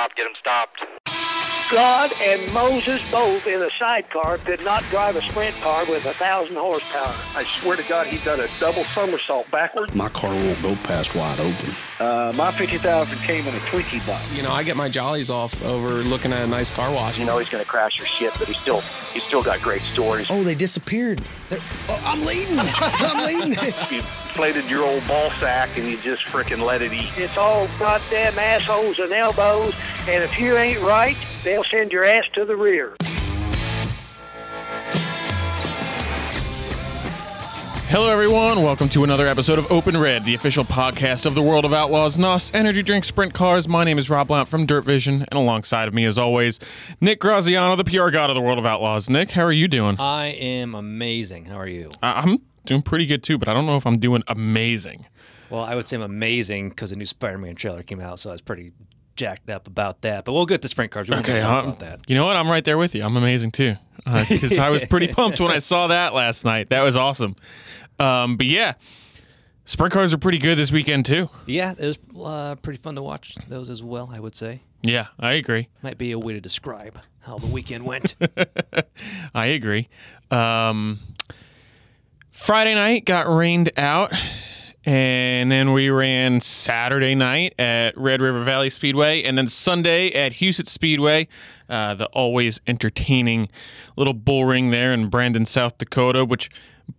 stopped. Get him stopped. God and Moses both in a sidecar could not drive a sprint car with a thousand horsepower. I swear to God, he done a double somersault backwards. My car won't go past wide open. Uh, my 50,000 came in a Twinkie box. You know, I get my jollies off over looking at a nice car wash. You know he's going to crash your shit, but he's still he's still got great stories. Oh, they disappeared. Oh, I'm leading. I'm leading. You inflated your old ball sack and you just frickin' let it eat. It's all goddamn assholes and elbows, and if you ain't right, they'll send your ass to the rear. Hello, everyone. Welcome to another episode of Open Red, the official podcast of the World of Outlaws, NOS, Energy Drink, Sprint Cars. My name is Rob Blount from Dirt Vision, and alongside of me, as always, Nick Graziano, the PR god of the World of Outlaws. Nick, how are you doing? I am amazing. How are you? I- I'm doing pretty good too, but I don't know if I'm doing amazing. Well, I would say I'm amazing because a new Spider-Man trailer came out, so I was pretty jacked up about that. But we'll get to sprint cars. We Okay, talk um, about that. you know what? I'm right there with you. I'm amazing too, because I was pretty pumped when I saw that last night. That was awesome. Um, but yeah, sprint cars are pretty good this weekend too. Yeah, it was uh, pretty fun to watch those as well. I would say Yeah, I agree. might be a way to describe how the weekend went. I agree. Um, Friday night got rained out, and then we ran Saturday night at Red River Valley Speedway, and then Sunday at Huset's Speedway, uh, the always entertaining little bull ring there in Brandon, South Dakota, which.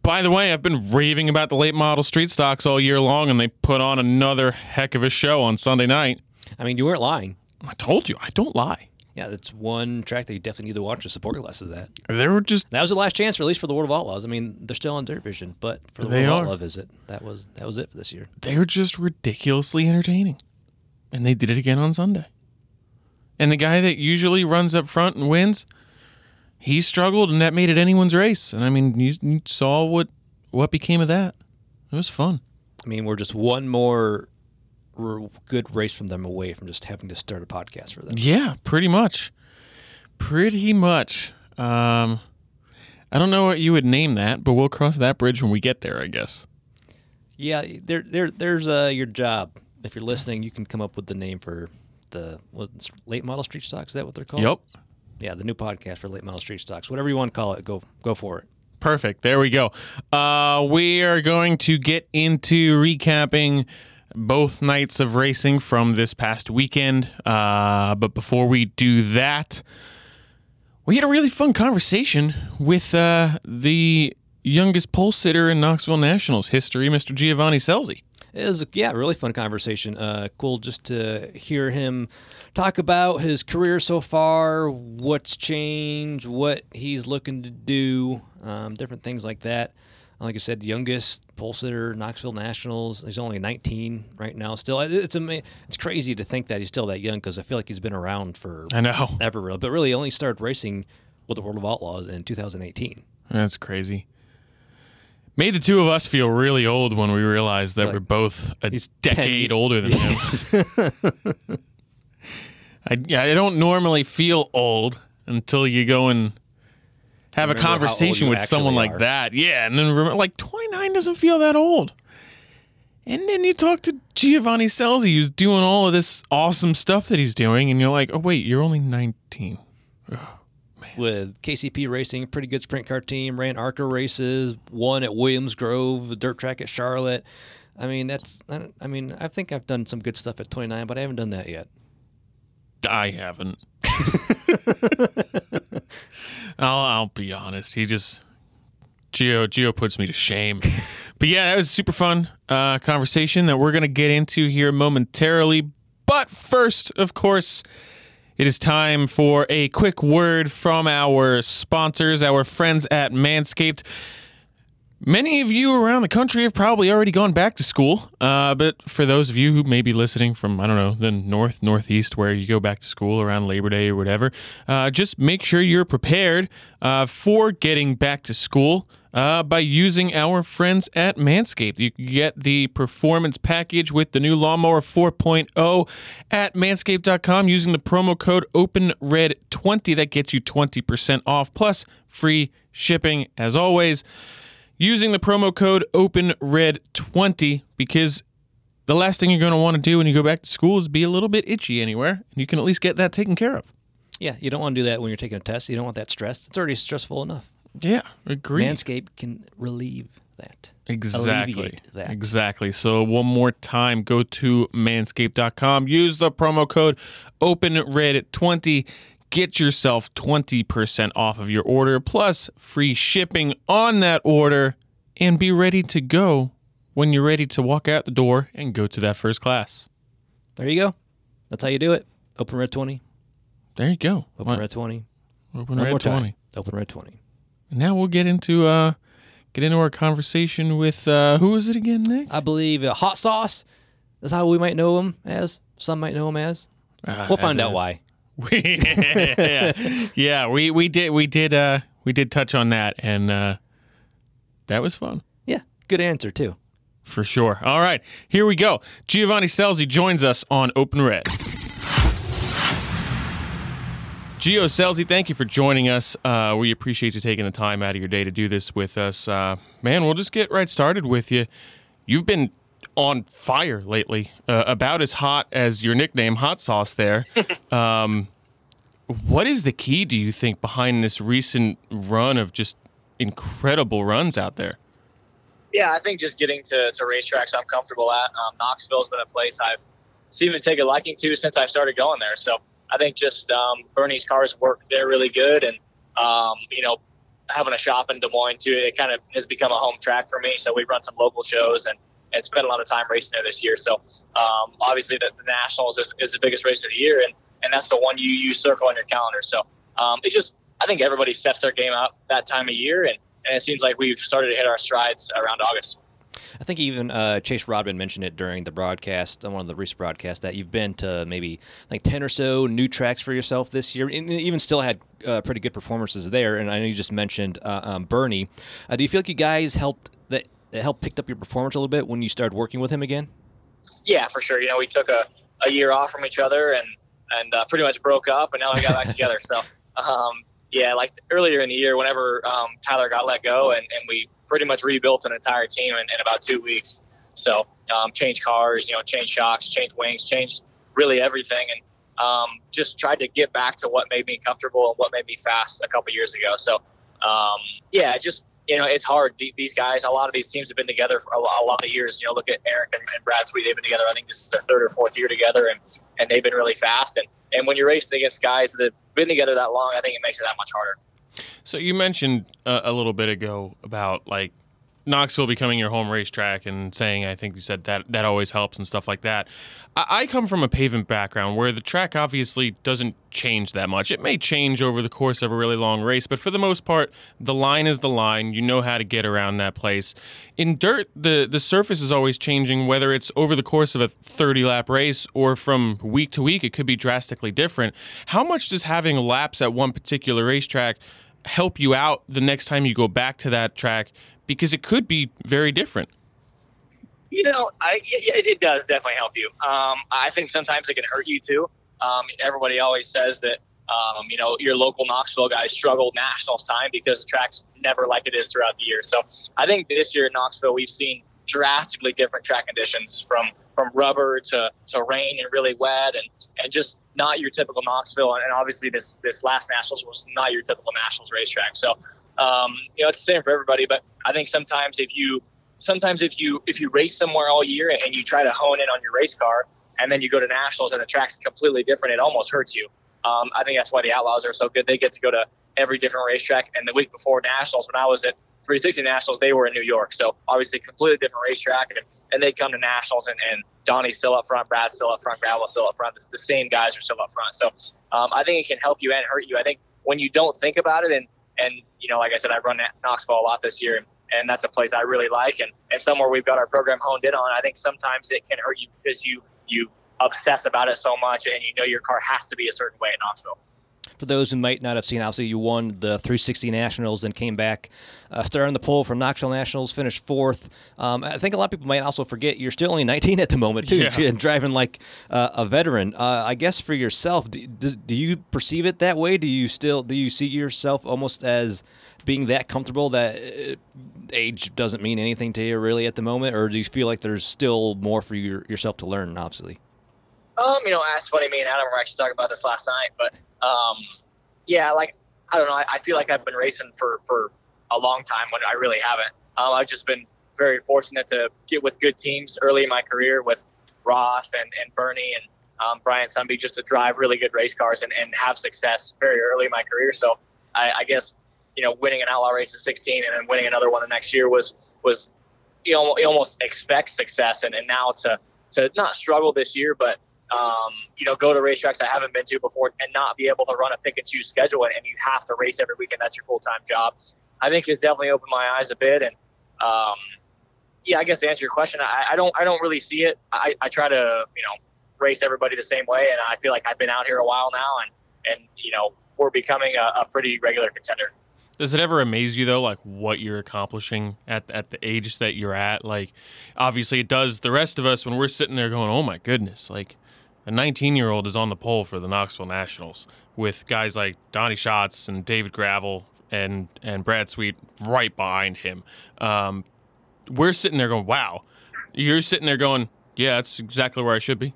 By the way, I've been raving about the late model street stocks all year long, and they put on another heck of a show on Sunday night. I mean, you weren't lying. I told you, I don't lie. Yeah, that's one track that you definitely need to watch to support your lessons at. They were just That was the last chance, at least for the World of Outlaws. I mean, they're still on Dirt Vision, but for the World of Outlaw visit, that was that was it for this year. they're just ridiculously entertaining. And they did it again on Sunday. And the guy that usually runs up front and wins, he struggled and that made it anyone's race. And I mean, you, you saw what what became of that. It was fun. I mean, we're just one more good race from them away from just having to start a podcast for them. Yeah, pretty much. Pretty much. Um I don't know what you would name that, but we'll cross that bridge when we get there, I guess. Yeah, there, there, there's uh, your job. If you're listening, you can come up with the name for the what's late model street stocks. Is that what they're called? Yep. Yeah, the new podcast for late model street stocks. Whatever you want to call it, go go for it. Perfect. There we go. Uh, we are going to get into recapping both nights of racing from this past weekend. Uh, but before we do that, we had a really fun conversation with uh, the youngest pole sitter in Knoxville Nationals history, Mr. Giovanni Scelzi. It was yeah, really fun conversation. Uh, cool just to hear him talk about his career so far, what's changed, what he's looking to do, um, different things like that. Like I said, youngest pole sitter, Knoxville Nationals. He's only 19 right now. Still, it's ama- it's crazy to think that he's still that young because I feel like he's been around for I know. ever really, but really he only started racing with the World of Outlaws in 2018. That's crazy. Made the two of us feel really old when we realized that Like, we're both a he's 10 decade older than him. I, yeah, I don't normally feel old until you go and have a Remember conversation with someone like are. that. Yeah, and then remember, like 29 doesn't feel that old. And then you talk to Giovanni Scelzi, who's doing all of this awesome stuff that he's doing, and you're like, oh, wait, you're only 19. with KCP Racing, pretty good sprint car team, ran ARCA races, won at Williams Grove, dirt track at Charlotte. I mean, that's, I, I mean, I think I've done some good stuff at 29, but I haven't done that yet. I haven't. I'll, I'll be honest. He just Gio Gio puts me to shame. but yeah, that was a super fun uh, conversation that we're gonna get into here momentarily. But first, of course, it is time for a quick word from our sponsors, our friends at Manscaped. Many of you around the country have probably already gone back to school, uh, but for those of you who may be listening from, I don't know, the north, northeast, where you go back to school around Labor Day or whatever, uh, just make sure you're prepared uh, for getting back to school uh, by using our friends at Manscaped. You can get the performance package with the new Lawnmower 4.0 at manscaped.com using the promo code OpenRed20. That gets you 20% off plus free shipping as always using the promo code OpenRed20 because the last thing you're going to want to do when you go back to school is be a little bit itchy anywhere, and you can at least get that taken care of. Yeah, you don't want to do that when you're taking a test. You don't want that stress. It's already stressful enough. Yeah, agree. Manscaped can relieve that. Exactly. That. Exactly. So one more time, go to manscaped.com. Use the promo code OpenRed20. Get yourself 20% off of your order plus free shipping on that order and be ready to go when you're ready to walk out the door and go to that first class. There you go. That's how you do it. Open Red 20. There you go. Open Red 20. Open One Red 20. time. Open Red 20. Now we'll get into uh get into our conversation with uh who is it again, Nick? I believe uh, hot sauce. That's how we might know him as. Some might know him as. Uh, We'll find out why. Yeah, yeah, we we did we did uh we did touch on that and uh that was fun Yeah, good answer too. for sure. All right, here we go. Giovanni Scelzi joins us on Open Red. Gio Scelzi, thank you for joining us. Uh, we appreciate you taking the time out of your day to do this with us. Uh, man, we'll just get right started with you. You've been on fire lately, uh, about as hot as your nickname, Hot Sauce, there. um, what is the key, do you think, behind this recent run of just incredible runs out there? Yeah, I think just getting to, to racetracks I'm comfortable at. Um, Knoxville's been a place I've seemed to take a liking to since I started going there. So I think just um, Bernie's cars work there really good, and um, you know, having a shop in Des Moines too, it kind of has become a home track for me. So we run some local shows and and spent a lot of time racing there this year. So um, obviously the, the Nationals is, is the biggest race of the year, and and that's the one you you circle on your calendar. So um, it just I think everybody steps their game up that time of year, and and it seems like we've started to hit our strides around August. I think even uh, Chase Rodman mentioned it during the broadcast, on one of the recent broadcasts, that you've been to maybe like 10 or so new tracks for yourself this year, and even still had uh, pretty good performances there. And I know you just mentioned uh, um, Bernie. Uh, do you feel like you guys helped that, that helped picked up your performance a little bit when you started working with him again? Yeah, for sure. You know, we took a, a year off from each other and and uh, pretty much broke up, and now we got back together. So, um, yeah, like earlier in the year, whenever um, Tyler got let go, and, and we pretty much rebuilt an entire team in, in about two weeks. So, um, changed cars, you know, changed shocks, changed wings, changed really everything, and um, just tried to get back to what made me comfortable and what made me fast a couple years ago. So, um, yeah, just you know, it's hard. These guys, a lot of these teams have been together for a lot of years. You know, look at Eric and, and Brad Sweet; they've been together. I think this is their third or fourth year together, and and they've been really fast. And and when you're racing against guys that have been together that long, I think it makes it that much harder. So you mentioned uh, a little bit ago about like Knoxville becoming your home racetrack and saying I think you said that that always helps and stuff like that. I, I come from a pavement background where the track obviously doesn't change that much. It may change over the course of a really long race, but for the most part, the line is the line. You know how to get around that place. In dirt, the the surface is always changing, whether it's over the course of a 30 lap race or from week to week, it could be drastically different. How much does having laps at one particular racetrack help you out the next time you go back to that track because it could be very different. You know, I it, it does definitely help you. Um, I think sometimes it can hurt you too. Um, everybody always says that um, you know your local Knoxville guys struggle nationals time because the track's never like it is throughout the year. So I think this year in Knoxville we've seen drastically different track conditions from from rubber to, to rain and really wet and, and just not your typical Knoxville. And, obviously this this last nationals was not your typical nationals racetrack. So um, you know it's the same for everybody. But I think sometimes if you sometimes if you if you race somewhere all year and you try to hone in on your race car and then you go to nationals and the track's completely different, it almost hurts you. Um, I think that's why the Outlaws are so good. They get to go to every different racetrack. And the week before nationals, when I was at 360 Nationals, they were in New York. So obviously completely different racetrack. And, and they come to nationals and, and Donnie's still up front, Brad's still up front, Gravel's still up front. The, the same guys are still up front. So um, I think it can help you and hurt you. I think when you don't think about it and, and you know, like I said, I've run Knoxville a lot this year. And, and that's a place I really like and, and somewhere we've got our program honed in on. I think sometimes it can hurt you because you you obsess about it so much and you know your car has to be a certain way in Knoxville. For those who might not have seen, obviously you won the 360 Nationals, then came back, uh, started on the pole from Knoxville Nationals, finished fourth. Um, I think a lot of people might also forget you're still only 19 at the moment too, Yeah. and driving like uh, a veteran. Uh, I guess for yourself, do, do, do you perceive it that way? Do you still do you see yourself almost as being that comfortable that uh, age doesn't mean anything to you really at the moment, or do you feel like there's still more for your, yourself to learn? Obviously. Um, you know, that's funny. Me and Adam were actually talking about this last night, but um, yeah, like I don't know. I, I feel like I've been racing for for a long time when I really haven't. Um, I've just been very fortunate to get with good teams early in my career with Roth and, and Bernie and um, Brian Sunby just to drive really good race cars and, and have success very early in my career. So I, I guess you know winning an outlaw race at 16 and then winning another one the next year was was you know you almost expect success and, and now to to not struggle this year but um, you know, go to racetracks I haven't been to before and not be able to run a pick and choose schedule and you have to race every weekend. That's your full time job. I think it's definitely opened my eyes a bit. And um, yeah, I guess to answer your question, I, I don't I don't really see it. I, I try to you know race everybody the same way, and I feel like I've been out here a while now, and and you know we're becoming a, a pretty regular contender. Does it ever amaze you though, like what you're accomplishing at at the age that you're at? Like, obviously, it does the rest of us when we're sitting there going, "Oh my goodness!" Like, a 19 year old is on the pole for the Knoxville Nationals with guys like Donnie Schatz and David Gravel and and Brad Sweet right behind him. Um, we're sitting there going, "Wow!" You're sitting there going, "Yeah, that's exactly where I should be."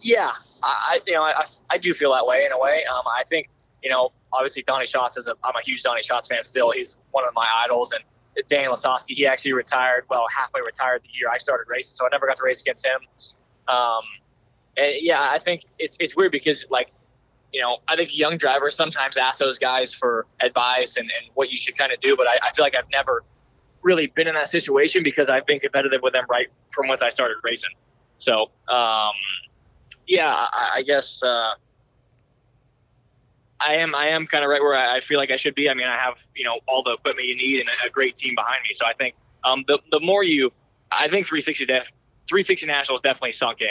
Yeah, I you know I, I do feel that way in a way. Um, I think you know obviously Donnie Schatz is a I'm a huge Donnie Schatz fan still. He's one of my idols and. Dan Lasoski, he actually retired, well, halfway retired the year I started racing, so I never got to race against him. Um, and yeah, I think it's it's weird because like, you know, I think young drivers sometimes ask those guys for advice and, and what you should kind of do, but I, I feel like I've never really been in that situation because I've been competitive with them right from once I started racing. So um, yeah, I, I guess uh, I am I am kind of right where I, feel like I should be. I mean, I have you know all the equipment you need and a, a great team behind me. So I think um, the the more you, I think 360 def, 360 Nationals definitely sunk in.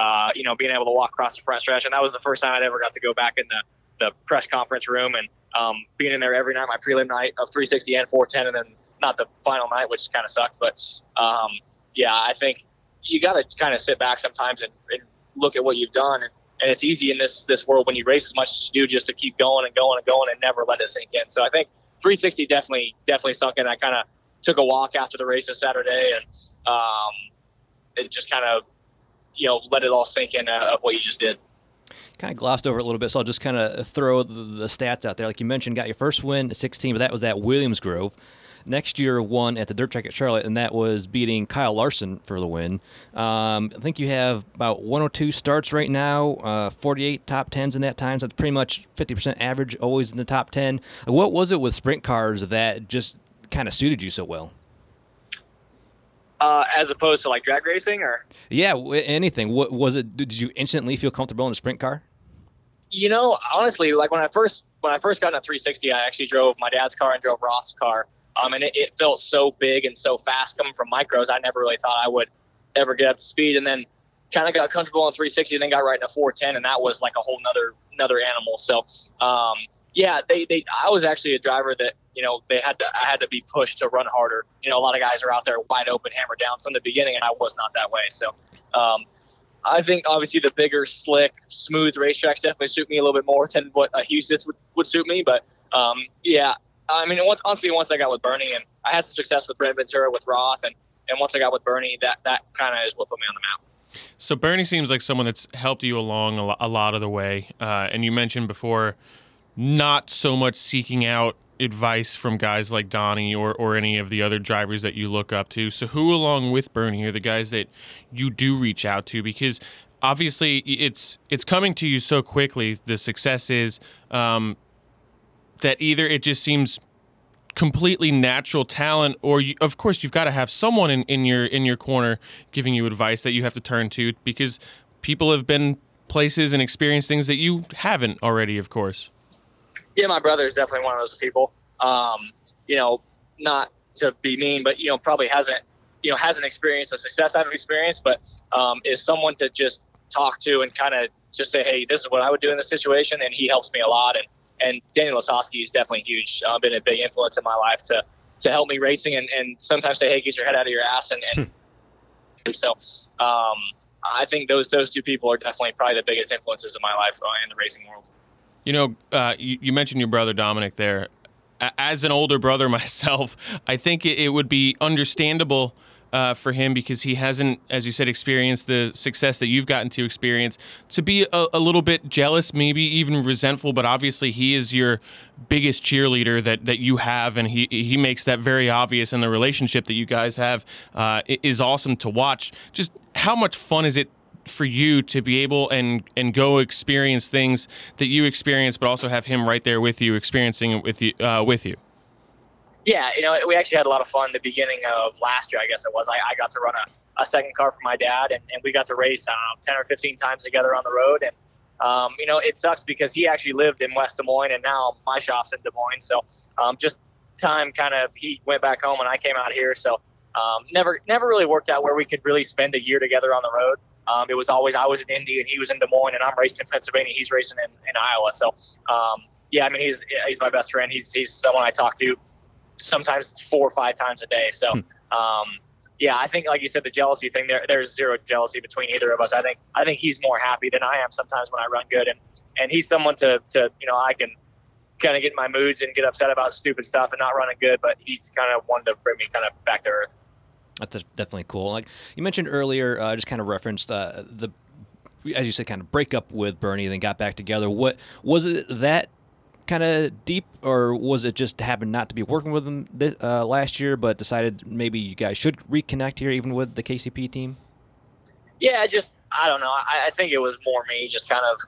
Uh, you know, being able to walk across the front stretch, and that was the first time I'd ever got to go back in the the press conference room and um, being in there every night, my prelim night of 360 and 410, and then not the final night, which kind of sucked. But um, yeah, I think you got to kind of sit back sometimes and, and look at what you've done. And, and it's easy in this this world when you race as much as you do just to keep going and going and going and never let it sink in. So I think 360 definitely definitely sunk in. I kind of took a walk after the race this Saturday and um, it just kind of you know let it all sink in uh, of what you just did. kind of glossed over a little bit, so I'll just kind of throw the, the stats out there. Like you mentioned, got your first win at 16, but that was at Williams Grove. Next year, won at the dirt track at Charlotte, and that was beating Kyle Larson for the win. Um, I think you have about 102 starts right now, uh, 48 top tens in that time. So that's pretty much 50% average, always in the top 10. What was it with sprint cars that just kind of suited you so well? Uh, as opposed to like drag racing or Yeah, w- anything. What was it? Did you instantly feel comfortable in a sprint car? you know, honestly, like when I first when I first got in a 360, I actually drove my dad's car and drove Roth's car, um, and it, it felt so big and so fast coming from micros. I never really thought I would ever get up to speed, and then kind of got comfortable in 360, and then got right into 410, and that was like a whole nother another animal. So, um, yeah, they, they I was actually a driver that you know they had to I had to be pushed to run harder. You know, a lot of guys are out there wide open, hammer down from the beginning, and I was not that way. So. Um, I think obviously the bigger, slick, smooth racetracks definitely suit me a little bit more than what a Huset's would, would suit me. But um, yeah, I mean, once, honestly, once I got with Bernie and I had some success with Brent Ventura with Roth, and, and once I got with Bernie, that that kind of is what put me on the map. So Bernie seems like someone that's helped you along a, lo- a lot of the way. Uh, and you mentioned before, not so much seeking out advice from guys like Donnie or, or any of the other drivers that you look up to. So who, along with Bernie, are the guys that you do reach out to? Because obviously, it's it's coming to you so quickly. The success is um, that either it just seems completely natural talent or you, of course you've got to have someone in, in your in your corner giving you advice that you have to turn to because people have been places and experienced things that you haven't already of course Yeah, my brother is definitely one of those people. Um, you know, not to be mean, but you know, probably hasn't you know hasn't experienced the success I've experienced, but um, is someone to just talk to and kind of just say, hey, this is what I would do in this situation, and he helps me a lot. And and Daniel Lasoski is definitely huge. Uh, been a big influence in my life to to help me racing and, and sometimes say, hey, get your head out of your ass. And, and, and so um, I think those those two people are definitely probably the biggest influences in my life uh, in the racing world. You know, uh, you, you mentioned your brother Dominic there. As an older brother myself, I think it, it would be understandable uh, for him because he hasn't, as you said, experienced the success that you've gotten to experience. To be a, a little bit jealous, maybe even resentful, but obviously he is your biggest cheerleader that, that you have, and he he makes that very obvious. And the relationship that you guys have uh, is awesome to watch. Just how much fun is it for you to be able and and go experience things that you experience, but also have him right there with you, experiencing it with you uh, with you. Yeah, you know, we actually had a lot of fun the beginning of last year, I guess it was. I, I got to run a, a second car for my dad, and, and we got to race, I 10 or 15 times together on the road. And, um, you know, it sucks because he actually lived in West Des Moines, and now my shop's in Des Moines. So um, just time kind of, he went back home, and I came out here. So um, never never really worked out where we could really spend a year together on the road. Um, it was always I was in Indy and he was in Des Moines and I'm racing in Pennsylvania. He's racing in, in Iowa. So um, yeah, I mean he's he's my best friend. He's he's someone I talk to sometimes four or five times a day. So um, yeah, I think like you said, the jealousy thing there there's zero jealousy between either of us. I think I think he's more happy than I am sometimes when I run good and and he's someone to to you know I can kind of get in my moods and get upset about stupid stuff and not running good, but he's kind of one to bring me kind of back to earth. That's definitely cool. Like you mentioned earlier, uh, just kind of referenced uh, the, as you said, kind of break up with Bernie, and then got back together. What was it that kind of deep, or was it just happened not to be working with this, uh, last year, but decided maybe you guys should reconnect here, even with the KCP team? Yeah, just I don't know. I, I think it was more me, just kind of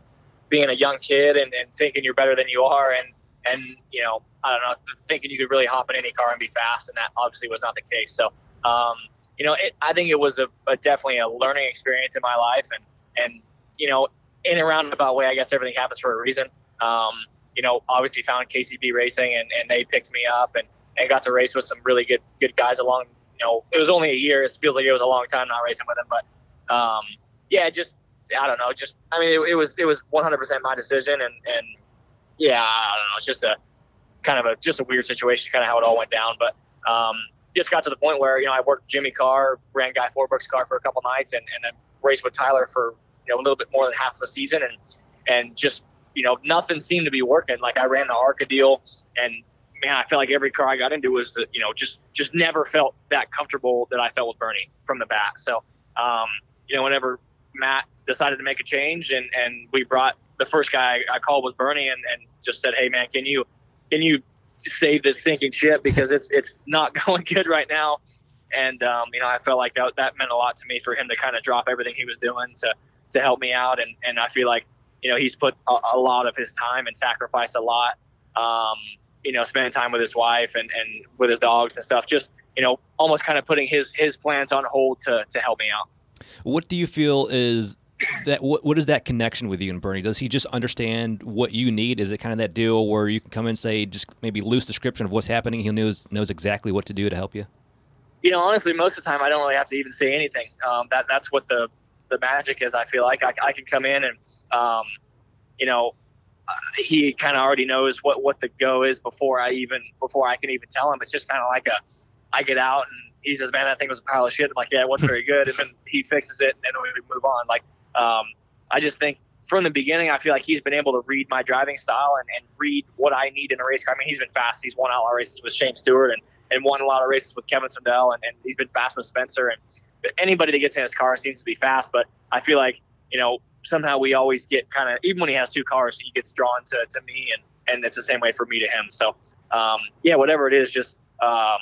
being a young kid and, and thinking you're better than you are, and and you know I don't know, thinking you could really hop in any car and be fast, and that obviously was not the case. So um, you know, it, I think it was a, a definitely a learning experience in my life, and and you know, in a roundabout way, I guess everything happens for a reason. Um, you know, obviously found KCP Racing, and, and they picked me up, and, and got to race with some really good good guys along. You know, it was only a year. It feels like it was a long time not racing with them, but um, yeah, just I don't know. Just I mean, it, it was it was 100% my decision, and and yeah, I don't know. It's just a kind of a just a weird situation, kind of how it all went down, but. Um, just got to the point where you know I worked Jimmy Carr, ran Guy Forbrooks' car for a couple nights, and, and then raced with Tyler for you know a little bit more than half the season, and and just you know nothing seemed to be working. Like I ran the Arca deal, and man, I felt like every car I got into was you know just just never felt that comfortable that I felt with Bernie from the bat. So um, you know whenever Matt decided to make a change, and and we brought the first guy I called was Bernie, and, and just said, hey man, can you can you save this sinking ship because it's it's not going good right now. And um, you know, I felt like that that meant a lot to me for him to kind of drop everything he was doing to to help me out. And and I feel like you know he's put a, a lot of his time and sacrificed a lot. Um, you know, spending time with his wife and and with his dogs and stuff. Just you know, almost kind of putting his his plans on hold to to help me out. What do you feel is that what, what is that connection with you and Bernie? Does he just understand what you need? Is it kind of that deal where you can come in and say just maybe loose description of what's happening? He knows knows exactly what to do to help you. You know, honestly, most of the time I don't really have to even say anything. Um, that that's what the the magic is. I feel like I, I can come in and um, you know uh, he kind of already knows what what the go is before I even before I can even tell him. It's just kind of like a I get out and he says, "Man, that thing was a pile of shit." I'm like, "Yeah, it wasn't very good," and then he fixes it, and then we move on. Like, um, I just think from the beginning, I feel like he's been able to read my driving style and, and read what I need in a race car. I mean, he's been fast. He's won a lot of races with Shane Stewart and, and won a lot of races with Kevin Swindell, and, and he's been fast with Spencer. And anybody that gets in his car seems to be fast. But I feel like you know somehow we always get kind of even when he has two cars, he gets drawn to, to me, and and it's the same way for me to him. So um, yeah, whatever it is, just um,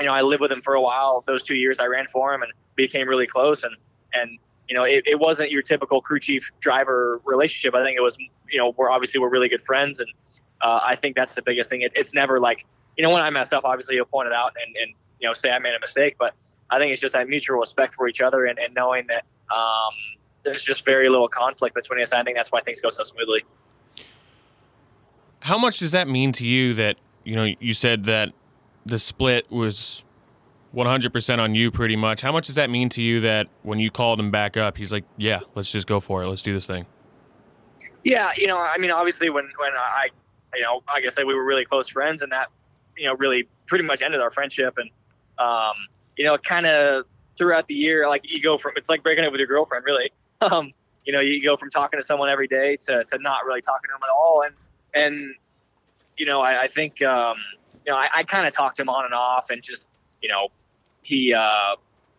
you know, I lived with him for a while. Those two years I ran for him and became really close. And, and, you know, it, it wasn't your typical crew chief driver relationship. I think it was, you know, we're obviously we're really good friends. And uh, I think that's the biggest thing. It, it's never like, you know, when I mess up, obviously you'll point it out and, and, you know, say I made a mistake, but I think it's just that mutual respect for each other and, and knowing that um, there's just very little conflict between us. I think that's why things go so smoothly. How much does that mean to you that, you know, you said that the split was 100% on you, pretty much. How much does that mean to you that when you called him back up, he's like, "Yeah, let's just go for it. Let's do this thing." Yeah, you know, I mean, obviously, when when I, you know, like I said, we were really close friends, and that, you know, really pretty much ended our friendship. And, um, you know, kind of throughout the year, like you go from it's like breaking up with your girlfriend, really. Um, you know, you go from talking to someone every day to, to not really talking to them at all, and and you know, I, I think, um, you know, I, I kind of talked to him on and off, and just, you know, he uh,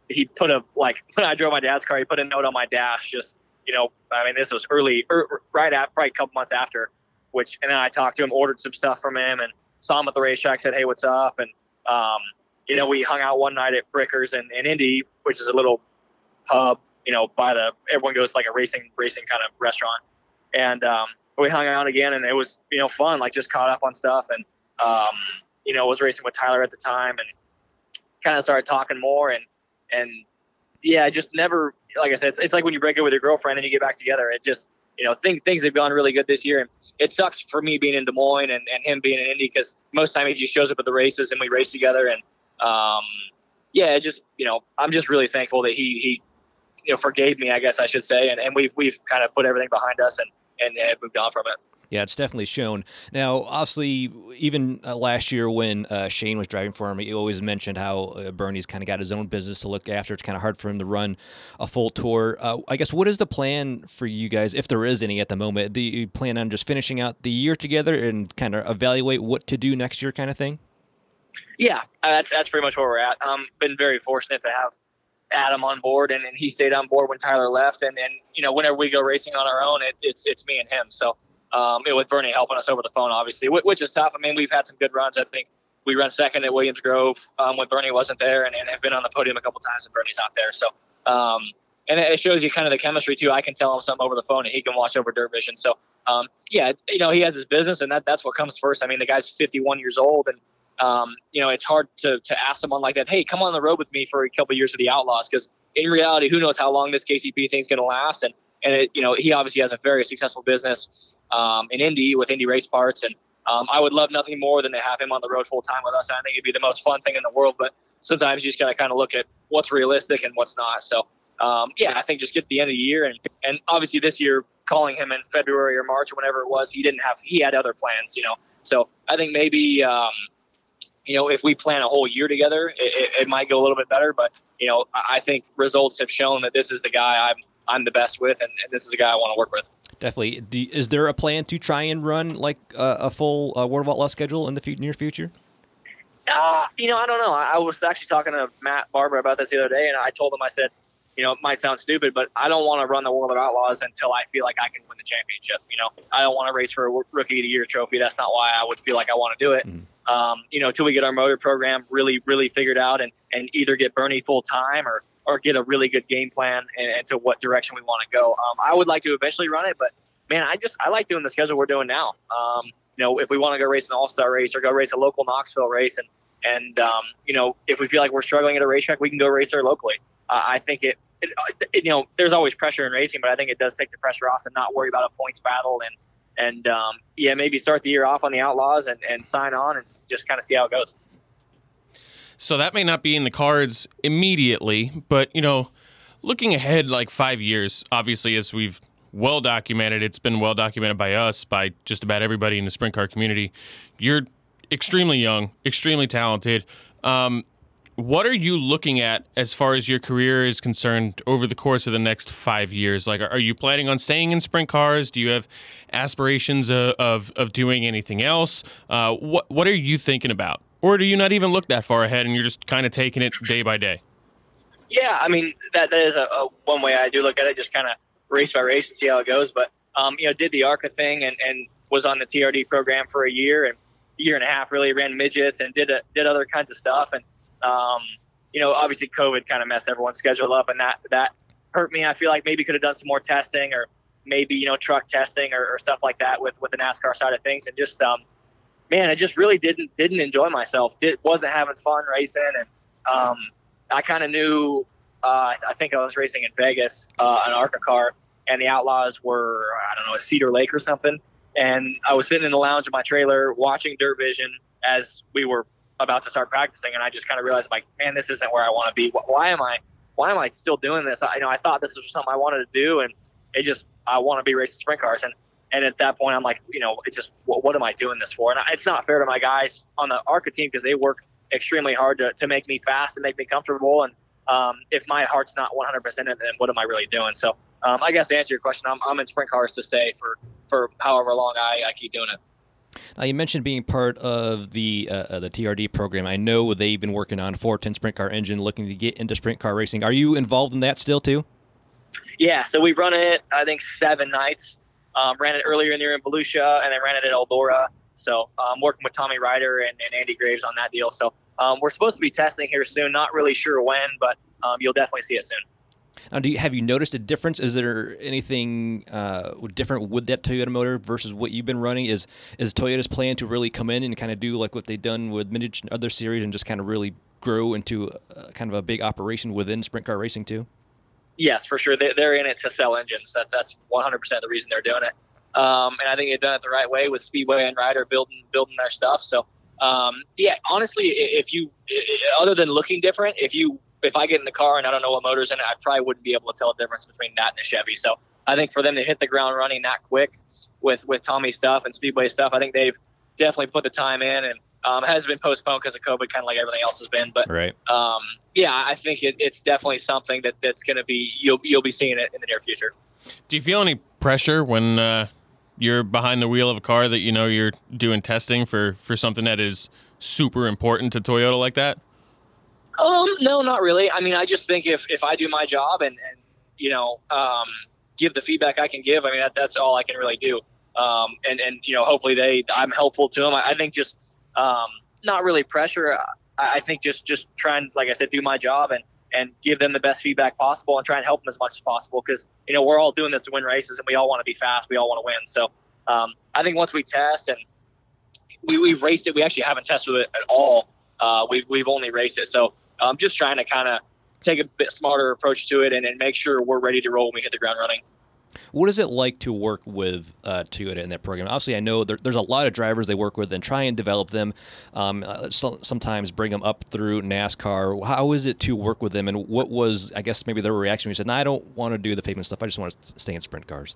he put a like when I drove my dad's car, he put a note on my dash, just you know, I mean, this was early, er, right at probably a couple months after, which, and then I talked to him, ordered some stuff from him, and saw him at the racetrack, said, hey, what's up? And, um, you know, we hung out one night at Brickers in, in Indy, which is a little pub, you know, by the, everyone goes like a racing, racing kind of restaurant. And, um, we hung out again and it was, you know, fun, like just caught up on stuff. And, um, you know, was racing with Tyler at the time and kind of started talking more and, and yeah, I just never, like I said, it's, it's like when you break up with your girlfriend and you get back together. It just, you know, think, things have gone really good this year. And it sucks for me being in Des Moines and, and him being in Indy because most time he just shows up at the races and we race together. And um, yeah, it just, you know, I'm just really thankful that he, he, you know, forgave me, I guess I should say. And, and we've, we've kind of put everything behind us and, and have moved on from it. Yeah, it's definitely shown. Now, obviously, even uh, last year when uh, Shane was driving for him, he always mentioned how uh, Bernie's kind of got his own business to look after. It's kind of hard for him to run a full tour. Uh, I guess what is the plan for you guys, if there is any at the moment? Do you plan on just finishing out the year together and kind of evaluate what to do next year, kind of thing? Yeah, uh, that's that's pretty much where we're at. Um, been very fortunate to have Adam on board, and, and he stayed on board when Tyler left. And, and you know, whenever we go racing on our own, it, it's it's me and him. So um, you know, with Bernie helping us over the phone, obviously, which is tough. I mean, we've had some good runs. I think we run second at Williams Grove um, when Bernie wasn't there, and, and have been on the podium a couple times when Bernie's not there. So, um, and it shows you kind of the chemistry too. I can tell him something over the phone, and he can watch over Dirt Vision. So, um, yeah, you know, he has his business, and that that's what comes first. I mean, the guy's 51 years old, and um, you know, it's hard to to ask someone like that, hey, come on the road with me for a couple years of the Outlaws, because in reality, who knows how long this KCP thing's going to last, and and it, you know, he obviously has a very successful business um, in Indy with Indy Race Parts, and um, I would love nothing more than to have him on the road full time with us. I think it'd be the most fun thing in the world. But sometimes you just gotta kind of look at what's realistic and what's not. So um, yeah, I think just get to the end of the year, and and obviously this year calling him in February or March or whenever it was, he didn't have he had other plans, you know. So I think maybe. Um, you know, if we plan a whole year together, it, it might go a little bit better. But you know, I think results have shown that this is the guy I'm I'm the best with, and, and this is a guy I want to work with. Definitely. The, is there a plan to try and run like uh, a full uh, World of Outlaw schedule in the f- near future? Uh, you know, I don't know. I, I was actually talking to Matt Barber about this the other day, and I told him, I said, you know, it might sound stupid, but I don't want to run the World of Outlaws until I feel like I can win the championship. You know, I don't want to race for a Rookie of the Year trophy. That's not why I would feel like I want to do it. Mm. Um, you know, until we get our motor program really, really figured out and, and either get Bernie full time or, or get a really good game plan and, and to what direction we want to go. Um, I would like to eventually run it, but man, I just I like doing the schedule we're doing now. Um, you know, if we want to go race an All Star race or go race a local Knoxville race, and and um, you know, if we feel like we're struggling at a racetrack, we can go race there locally. Uh, I think it, it, it, you know, there's always pressure in racing, but I think it does take the pressure off and not worry about a points battle and and um, yeah, maybe start the year off on the Outlaws and, and sign on and just kind of see how it goes. So that may not be in the cards immediately, but you know, looking ahead like five years, obviously, as we've well documented, it's been well documented by us, by just about everybody in the sprint car community. You're extremely young, extremely talented. Um, what are you looking at as far as your career is concerned over the course of the next five years? Like, are you planning on staying in sprint cars? Do you have aspirations of, of, of doing anything else? Uh, what What are you thinking about? Or do you not even look that far ahead and you're just kind of taking it day by day? Yeah, I mean that that is a, a one way I do look at it, just kind of race by race and see how it goes. But um, you know, did the ARCA thing and, and was on the TRD program for a year and year and a half. Really ran midgets and did a, did other kinds of stuff. And um, you know, obviously COVID kind of messed everyone's schedule up, and that that hurt me. I feel like maybe could have done some more testing or maybe you know truck testing or, or stuff like that with with the NASCAR side of things, and just um, man, I just really didn't didn't enjoy myself. Did, wasn't having fun racing, and um, I kind of knew. Uh, I think I was racing in Vegas, uh, an ARCA car, and the Outlaws were I don't know a Cedar Lake or something. And I was sitting in the lounge of my trailer watching Dirt Vision as we were about to start practicing, and I just kind of realized like, man, this isn't where I want to be. Wh- Why am I? Why am I still doing this? I you know I thought this was something I wanted to do, and it just I want to be racing sprint cars, and and at that point I'm like, you know, it's just what, what am I doing this for? And I, it's not fair to my guys on the ARCA team because they work extremely hard to, to make me fast and make me comfortable. And um, if my heart's not 100% in it, then what am I really doing? So um, I guess to answer your question, I'm, I'm in sprint cars to stay for, for however long I, I keep doing it. Now you mentioned being part of the uh, uh, the TRD program. I know they've been working on 410 sprint car engine, looking to get into sprint car racing. Are you involved in that still too? Yeah, so we've run it I think seven nights. Um, ran it earlier in the year in Volusia, and then ran it at Eldora. So I'm um, working with Tommy Ryder and, and Andy Graves on that deal. So um, we're supposed to be testing here soon. Not really sure when, but um, you'll definitely see it soon. Now, do you have you noticed a difference? Is there anything uh, different with that Toyota motor versus what you've been running? Is is Toyota's plan to really come in and kind of do like what they've done with Minich and other series and just kind of really grow into a, kind of a big operation within sprint car racing too? Yes, for sure. They, they're in it to sell engines. That's that's 100% the reason they're doing it. Um, and I think they've done it the right way with Speedway and Ryder building building their stuff. So um, yeah, honestly, if you other than looking different, if you if I get in the car and I don't know what motor's in it, I probably wouldn't be able to tell the difference between that and the Chevy. So I think for them to hit the ground running that quick with with Tommy stuff and Speedway stuff, I think they've definitely put the time in and um, has been postponed because of COVID, kind of like everything else has been. But right. um, yeah, I think it, it's definitely something that, that's going to be you'll you'll be seeing it in the near future. Do you feel any pressure when uh, you're behind the wheel of a car that you know you're doing testing for for something that is super important to Toyota like that? Um, no, not really. I mean, I just think if if I do my job and and you know um, give the feedback I can give, I mean that, that's all I can really do. Um, and and you know hopefully they I'm helpful to them. I, I think just um, not really pressure. I, I think just just trying, like I said, do my job and and give them the best feedback possible and try and help them as much as possible because you know we're all doing this to win races and we all want to be fast, we all want to win. So um, I think once we test and we, we've raced it, we actually haven't tested it at all. Uh, we've we've only raced it, so I'm just trying to kind of take a bit smarter approach to it and, and make sure we're ready to roll when we hit the ground running. What is it like to work with uh, Toyota in that program? Obviously, I know there, there's a lot of drivers they work with and try and develop them. Um, uh, so, sometimes bring them up through NASCAR. How is it to work with them, and what was, I guess, maybe their reaction when you said, "No, I don't want to do the pavement stuff. I just want to stay in sprint cars."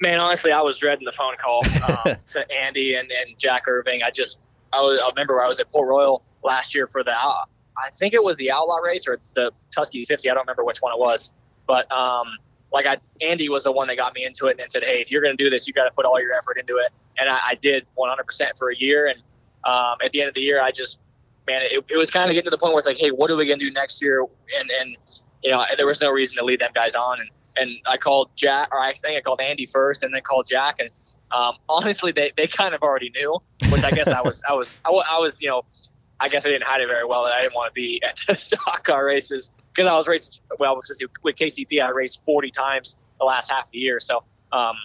Man, honestly, I was dreading the phone call um, to Andy and, and Jack Irving. I just, I, was, I remember I was at Port Royal last year for the, uh, I think it was the Outlaw race or the Tusky 50. I don't remember which one it was, but um, like I, Andy was the one that got me into it and said, "Hey, if you're going to do this, you got to put all your effort into it." And I, I did 100% for a year. And um, at the end of the year, I just, man, it, it was kind of getting to the point where it's like, "Hey, what are we going to do next year?" And and you know, there was no reason to lead them guys on. And and I called Jack, or I think I called Andy first, and then called Jack. And um, honestly, they, they kind of already knew, which I guess I was I was I, I was you know, I guess I didn't hide it very well that I didn't want to be at the stock car races because I was racing well with KCP. I raced 40 times the last half of the year, so um,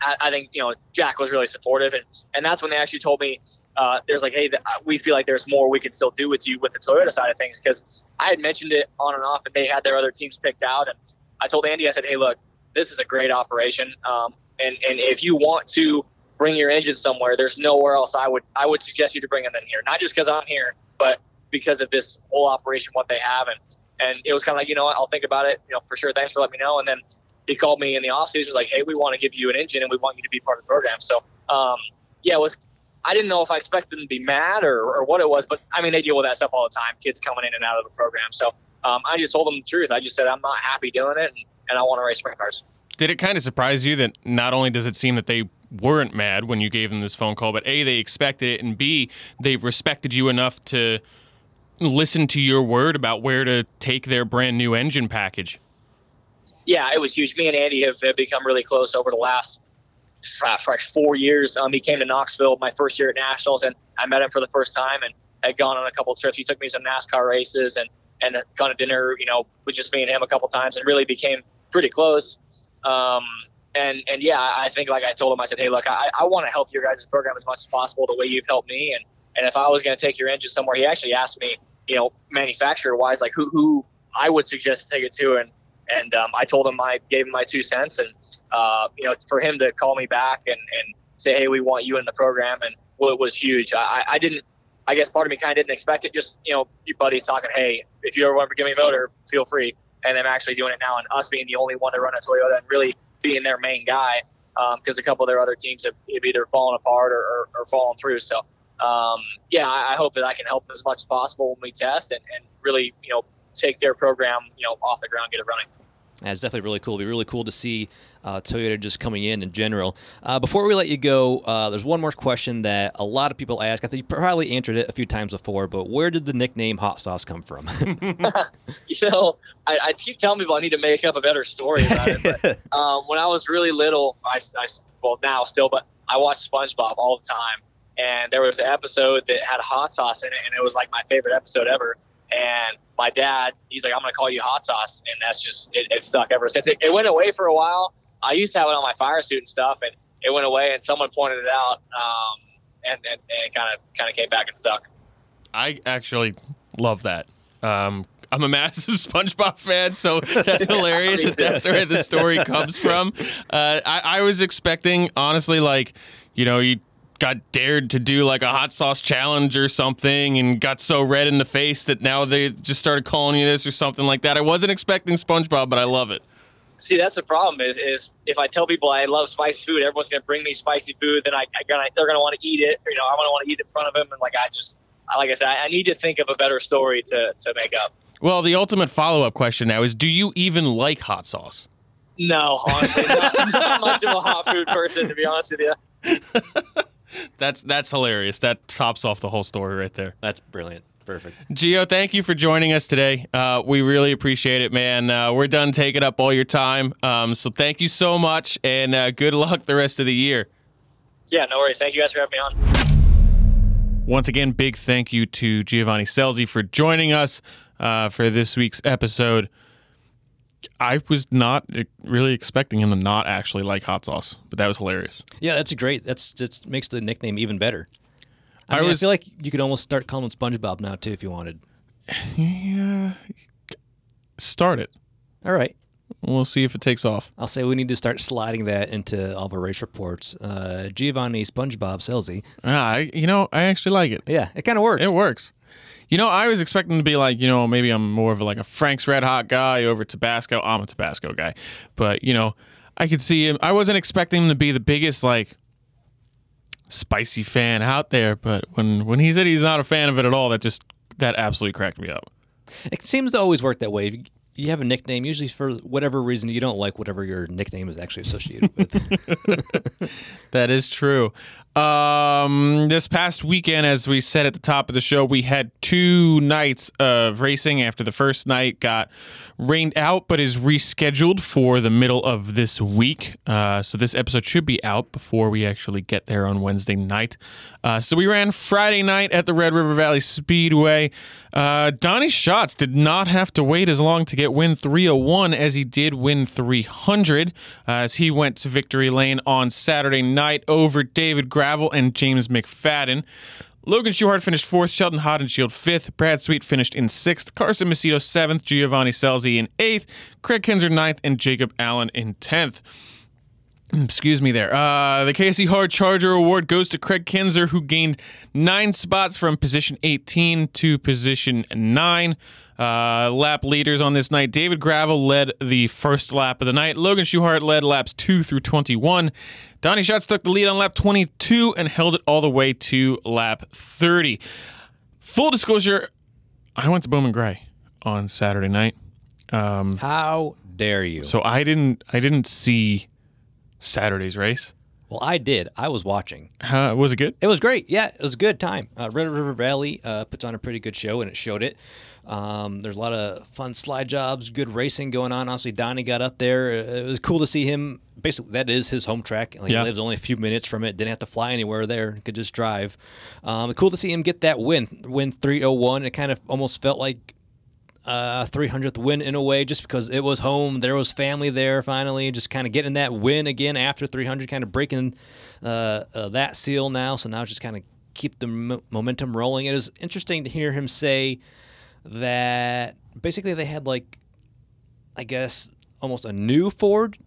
I, I, think you know Jack was really supportive, and and that's when they actually told me uh, there's like, hey, we feel like there's more we can still do with you with the Toyota side of things because I had mentioned it on and off, and they had their other teams picked out, and I told Andy, I said, hey, look, this is a great operation, um, and and if you want to bring your engine somewhere, there's nowhere else I would I would suggest you to bring them in here, not just because I'm here, but because of this whole operation, what they have, and and it was kind of like, you know what, I'll think about it. You know, for sure. Thanks for letting me know. And then he called me in the off season. Was like, hey, we want to give you an engine and we want you to be part of the program. So, um, yeah, it was. I didn't know if I expected them to be mad or, or what it was, but I mean, they deal with that stuff all the time. Kids coming in and out of the program. So um, I just told them the truth. I just said I'm not happy doing it, and, and I want to race sprint cars. Did it kind of surprise you that not only does it seem that they weren't mad when you gave them this phone call, but a they expected it, and b they've respected you enough to listen to your word about where to take their brand new engine package? Yeah, it was huge. Me and Andy have, have become really close over the last four years. Um, he came to Knoxville my first year at Nationals, and I met him for the first time and had gone on a couple trips. He took me to some NASCAR races and and gone to dinner, you know, with just me and him a couple times, and really became pretty close. Um, and and yeah, I think like I told him, I said, hey, look, I, I want to help your guys' program as much as possible, the way you've helped me, and and if I was going to take your engine somewhere, he actually asked me, you know, manufacturer wise, like who who I would suggest to take it to, and and um, I told him I gave him my two cents, and uh, you know, for him to call me back and and say, hey, we want you in the program, and well, it was huge. I, I didn't I guess part of me kind of didn't expect it. Just you know, your buddies talking, hey, if you ever want to give me a motor, feel free. And I'm actually doing it now, and us being the only one to run a Toyota and really being their main guy, because a couple of their other teams have, have either fallen apart or, or, or fallen through. So um, yeah, I, I hope that I can help them as much as possible when we test and, and really you know take their program you know off the ground, get it running. It's definitely really cool. It'd be really cool to see uh, Toyota just coming in in general. Uh, before we let you go, uh, there's one more question that a lot of people ask. I think you probably answered it a few times before, but where did the nickname Hot Sauce come from? you know, I, I keep telling people I need to make up a better story about it. But um, when I was really little, I, I well now still, but I watched SpongeBob all the time, and there was an episode that had hot sauce in it, and it was like my favorite episode ever. And my dad, he's like, I'm gonna call you hot sauce, and that's just it, it stuck ever since. It, it went away for a while. I used to have it on my fire suit and stuff, and it went away, and someone pointed it out, um, and, and, and it kind of kind of came back and stuck. I actually love that. Um, I'm a massive SpongeBob fan, so that's hilarious that that's where the story comes from. Uh, I, I was expecting, honestly, like, you know, you got dared to do like a hot sauce challenge or something and got so red in the face that now they just started calling you this or something like that. I wasn't expecting SpongeBob, but I love it. See, that's the problem is, is if I tell people I love spicy food, everyone's going to bring me spicy food, then I, I gonna, they're going to want to eat it. You know, I'm going to want to eat it in front of them. And like, I just, like I said, I, I need to think of a better story to, to make up. Well, the ultimate follow up question now is do you even like hot sauce? No, honestly, not, not much of a hot food person, to be honest with you. That's that's hilarious. That tops off the whole story right there. That's brilliant. Perfect. Gio, thank you for joining us today. Uh, we really appreciate it, man. Uh, we're done taking up all your time. Um, so thank you so much, and uh, good luck the rest of the year. Yeah, no worries. Thank you guys for having me on. Once again, big thank you to Giovanni Scelzi for joining us uh, for this week's episode. I was not really expecting him to not actually like hot sauce, but that was hilarious. Yeah, that's great. That's just makes the nickname even better. I, I mean, I, feel like you could almost start calling him SpongeBob now too if you wanted. Yeah, start it. All right. We'll see if it takes off. I'll say we need to start sliding that into all of our race reports. Uh, Giovanni SpongeBob Scelzi. Ah, I, you know, I actually like it. Yeah, it kind of works. It works. You know, I was expecting to be like, you know, maybe I'm more of like a Frank's Red Hot guy over Tabasco. I'm a Tabasco guy, but you know, I could see him. I wasn't expecting him to be the biggest like spicy fan out there, but when when he said he's not a fan of it at all, that just that absolutely cracked me up. It seems to always work that way. You have a nickname, usually for whatever reason you don't like whatever your nickname is actually associated with. That is true. Um, this past weekend, as we said at the top of the show, we had two nights of racing. After the first night got rained out, but is rescheduled for the middle of this week. Uh, so this episode should be out before we actually get there on Wednesday night. Uh, so we ran Friday night at the Red River Valley Speedway. Uh, Donny Schatz did not have to wait as long to get win 301 as he did win 300 uh, as he went to victory lane on Saturday night over David Gravel and James McFadden. Logan Schuchart finished fourth, Sheldon Haudenschild fifth, Brad Sweet finished in sixth, Carson Macedo seventh, Giovanni Scelzi in eighth, Kraig Kinser ninth, and Jacob Allen in tenth. Excuse me there. Uh, the KSE Hard Charger Award goes to Kraig Kinser, who gained nine spots from position 18 to position 9. Uh, lap leaders on this night David Gravel led the first lap of the night. Logan Schuchart led laps 2 through 21. Donny Schatz took the lead on lap 22 and held it all the way to lap 30. Full disclosure, I went to Bowman Gray on Saturday night. Um, How dare you? so I didn't I didn't see Saturday's race. well, I did. I was watching. How, was it good? It was great. Yeah, it was a good time. Uh, Red River Valley uh, puts on a pretty good show, and it showed it. Um, there's a lot of fun slide jobs, good racing going on. Obviously, Donny got up there. It was cool to see him. Basically, that is his home track. Like, Yeah. He lives only a few minutes from it. Didn't have to fly anywhere there. Could just drive. Um, cool to see him get that win. Win 301. It kind of almost felt like uh, 300th win in a way, just because it was home. There was family there finally, just kind of getting that win again after 300, kind of breaking uh, uh, that seal now. So now just kind of keep the mo- momentum rolling. It is interesting to hear him say that basically they had like, I guess, almost a new Ford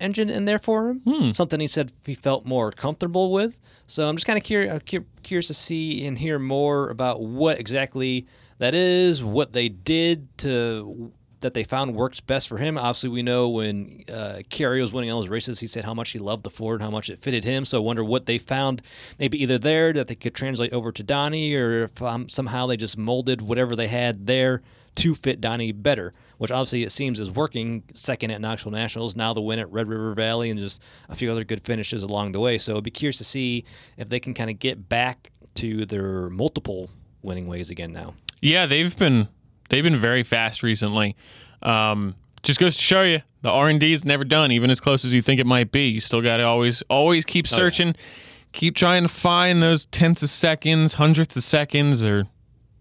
engine in there for him. Something he said he felt more comfortable with. So I'm just kind of curious, curious to see and hear more about what exactly that is, what they did to that they found works best for him. Obviously, we know when uh, was winning all those races, he said how much he loved the Ford, how much it fitted him. So I wonder what they found, maybe either there that they could translate over to Donny, or if um, somehow they just molded whatever they had there to fit Donny better. Which obviously it seems is working. Second at Knoxville Nationals, now the win at Red River Valley, and just a few other good finishes along the way. So I'd be curious to see if they can kind of get back to their multiple winning ways again now. Yeah, they've been they've been very fast recently. Um, just goes to show you the R and D is never done, even as close as you think it might be. You still got to always always keep searching, keep trying to find those tenths of seconds, hundredths of seconds, or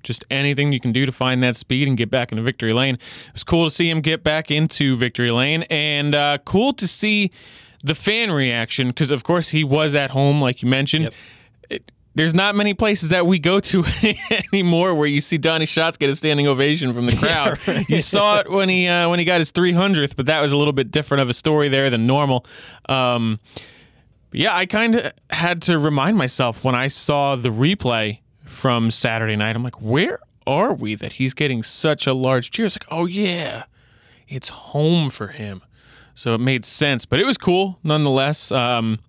just anything you can do to find that speed and get back into victory lane. It was cool to see him get back into victory lane, and uh, cool to see the fan reaction because, of course, he was at home, like you mentioned. Yep. There's not many places that we go to anymore where you see Donny Schatz get a standing ovation from the crowd. You saw it when he uh, when he got his 300th, but that was a little bit different of a story there than normal. Um, yeah, I kind of had to remind myself when I saw the replay from Saturday night. I'm like, where are we that he's getting such a large cheer? It's like, oh yeah, it's home for him. So it made sense, but it was cool nonetheless. Um,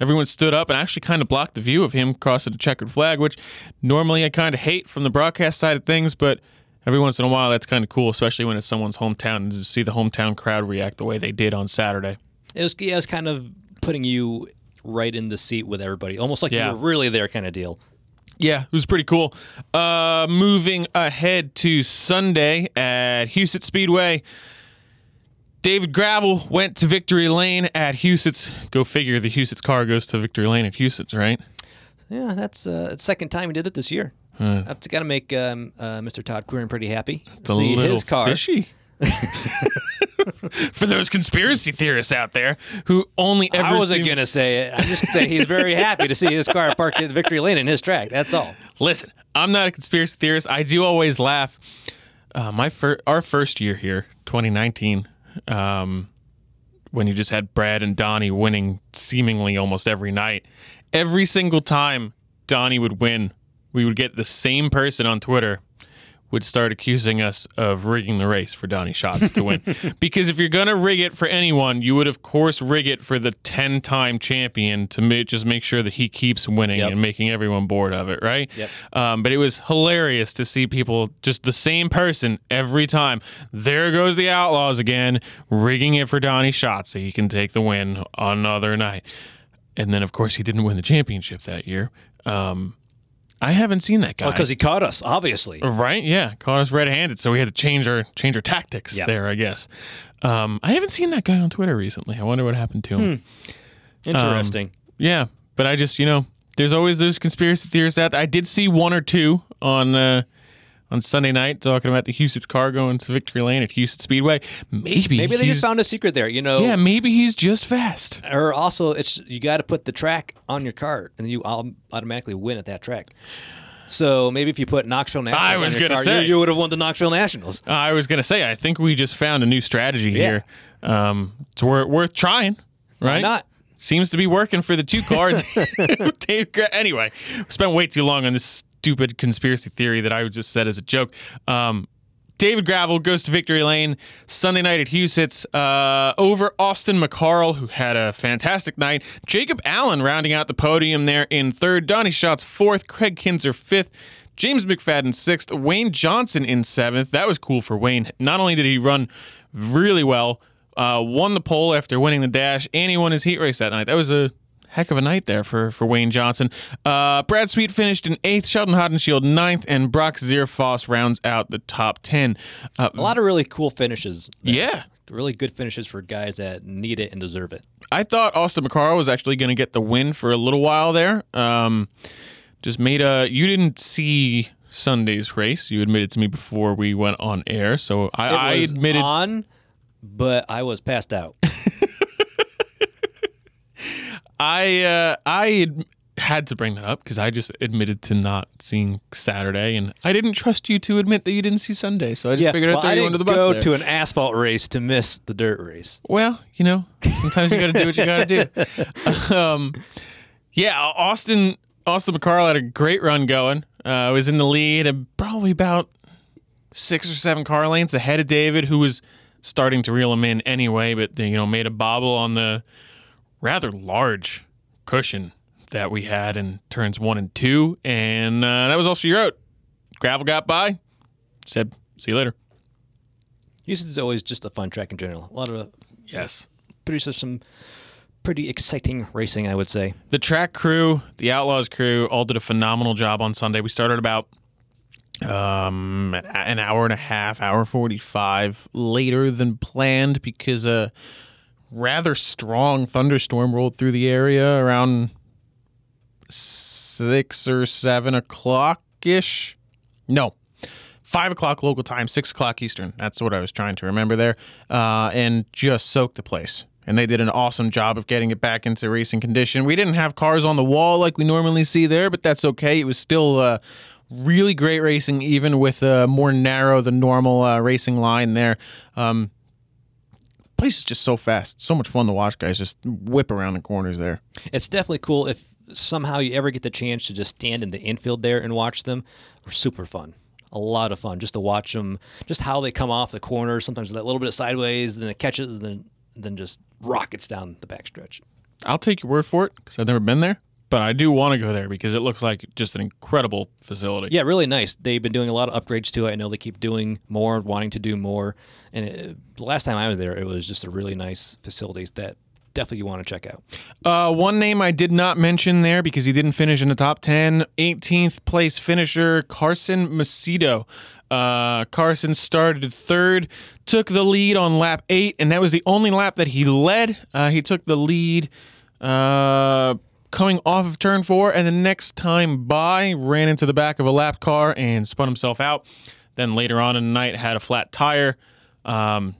everyone stood up and actually kind of blocked the view of him crossing the checkered flag, which normally I kind of hate from the broadcast side of things, but every once in a while that's kind of cool, especially when it's someone's hometown and to see the hometown crowd react the way they did on Saturday. It was, yeah, it was kind of putting you right in the seat with everybody, almost like Yeah. you were really there, kind of deal. Yeah, it was pretty cool. Uh, moving ahead to Sunday at Huset's Speedway. David Gravel went to Victory Lane at Huset's. Go figure, the Huset's car goes to Victory Lane at Huset's, right? Yeah, that's uh, the second time he did it this year. I've got to make um, uh, Mr. Tod Quiring pretty happy. see his car. fishy. For those conspiracy theorists out there who only ever I wasn't gonna say it. I'm just saying he's very happy to see his car parked at Victory Lane in his track. That's all. Listen, I'm not a conspiracy theorist. I do always laugh. Uh, my fir- our first year here, 2019, um, when you just had Brad and Donny winning seemingly almost every night. Every single time Donny would win, we would get the same person on Twitter would start accusing us of rigging the race for Donny Schatz to win. because if you're going to rig it for anyone, you would, of course, rig it for the 10 time champion to ma- just make sure that he keeps winning Yep. and making everyone bored of it, right? Yep. Um, but it was hilarious to see people, just the same person every time. There goes the Outlaws again, rigging it for Donny Schatz so he can take the win another night. And then, of course, he didn't win the championship that year. Um, I haven't seen that guy. Because he caught us, obviously. Right? Yeah, caught us red-handed, so we had to change our change our tactics Yeah. there, I guess. Um, I haven't seen that guy on Twitter recently. I wonder what happened to him. Interesting. Yeah, but I just you know, there's always those conspiracy theorists that I did see one or two on uh, on Sunday night talking about the Huset's car going to Victory Lane at Huset's Speedway. Maybe Maybe they just found a secret there. You know. Yeah, maybe he's just fast. Or also, it's you got to put the track on your car, and you au- automatically win at that track. So maybe if you put Knoxville Nationals I was gonna car, say. you, you would have won the Knoxville Nationals. I was gonna say, I think we just found a new strategy Yeah. here. Um, it's worth worth trying, right? not? Seems to be working for the two cards. Anyway, spent way too long on this stupid conspiracy theory that I just said as a joke. Um, David Gravel goes to victory lane Sunday night at Huset's uh, over Austin McCarl, who had a fantastic night. Jacob Allen rounding out the podium there in third. Donny Schatz fourth. Kraig Kinser fifth. James McFadden sixth. Wayne Johnson in seventh. That was cool for Wayne. Not only did he run really well, uh, won the pole after winning the dash, and he won his heat race that night. That was a heck of a night there for, for Wayne Johnson. Uh, Brad Sweet finished in eighth, Sheldon Haudenschild ninth, and Brock Zearfoss rounds out the top 10. Uh, A lot of really cool finishes. yeah. Really good finishes for guys that need it and deserve it. I thought Austin McCarl was actually going to get the win for a little while there. Um, just made a. You didn't see Sunday's race. You admitted to me before we went on air, so I, It I admitted. on, but I was passed out. I uh, I had to bring that up because I just admitted to not seeing Saturday, and I didn't trust you to admit that you didn't see Sunday, so I just figured I'd well, throw I you under the bus. go there. to an asphalt race to miss the dirt race. Well, you know, sometimes you got to do what you got to do. Um, yeah, Austin Austin McCarl had a great run going. Uh, was in the lead, and probably about six or seven car lengths ahead of David, who was starting to reel him in anyway, but you know made a bobble on the rather large cushion that we had in turns one and two, and uh, that was all she wrote. Gravel got by, said, "See you later." Huset's always just a fun track in general. A lot of Yes. produces some pretty exciting racing, I would say. the track crew, the Outlaws crew, all did a phenomenal job on Sunday. We started about um an hour and a half, hour 45 later than planned because a rather strong thunderstorm rolled through the area around six or seven o'clock ish. No, five o'clock local time, six o'clock Eastern. That's what I was trying to remember there. Uh, and just soaked the place. And they did an awesome job of getting it back into racing condition. We didn't have cars on the wall like we normally see there, but that's okay. It was still uh, really great racing, even with a more narrow than normal uh, racing line there. Um, place is just so fast. So much fun to watch guys just whip around the corners there. It's definitely cool if somehow you ever get the chance to just stand in the infield there and watch them. Super fun. A lot of fun just to watch them, just how they come off the corner. Sometimes that little bit of sideways, then it catches, then then just rockets down the backstretch. I'll take your word for it because I've never been there, but I do want to go there because it looks like just an incredible facility. Yeah, really nice. They've been doing a lot of upgrades to it. I know they keep doing more, wanting to do more. And it, the last time I was there, it was just a really nice facility that definitely you want to check out. Uh, one name I did not mention there because he didn't finish in the top 10. 18th place finisher, Carson Macedo. Uh, Carson started third, took the lead on lap eight, and that was the only lap that he led. Uh, he took the lead uh, coming off of turn four, and the next time by, ran into the back of a lap car and spun himself out. Then later on in the night, had a flat tire. Um,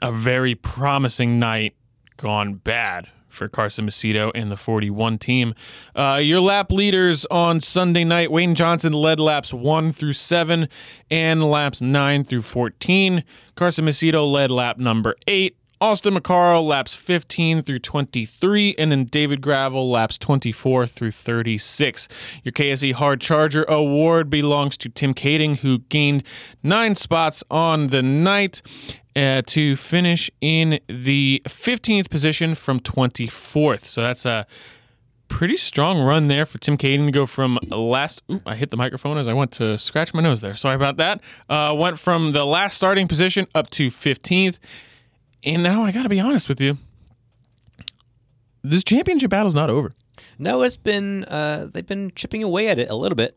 a very promising night gone bad for Carson Macedo and the 41 team. Uh, your lap leaders on Sunday night Wayne Johnson led laps 1 through 7 and laps 9 through 14. Carson Macedo led lap number 8. Austin McCarl laps 15 through 23, and then David Gravel laps 24 through 36. Your KSE Hard Charger Award belongs to Tim Kaeding, who gained nine spots on the night uh, to finish in the 15th position from 24th. So that's a pretty strong run there for Tim Kaeding to go from last. Ooh, I hit the microphone as I went to scratch my nose there. Sorry about that. Uh, went from the last starting position up to 15th. And now I got to be honest with you. This championship battle's not over. No, it's been uh, they've been chipping away at it a little bit.